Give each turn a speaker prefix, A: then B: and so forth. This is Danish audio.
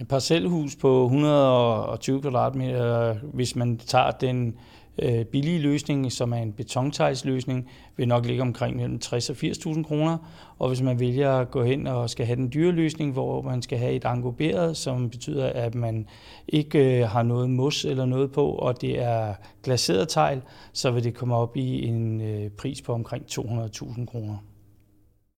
A: Et parcelhus på 120 kvadratmeter, hvis man tager den øh, billige løsning, som er en betontejlsløsning, vil nok ligge omkring mellem 60 og 80.000 kroner. Og hvis man vælger at gå hen og skal have den dyre løsning, hvor man skal have et angoberet, som betyder, at man ikke øh, har noget mos eller noget på, og det er glaseret tegl, så vil det komme op i en øh, pris på omkring 200.000 kroner.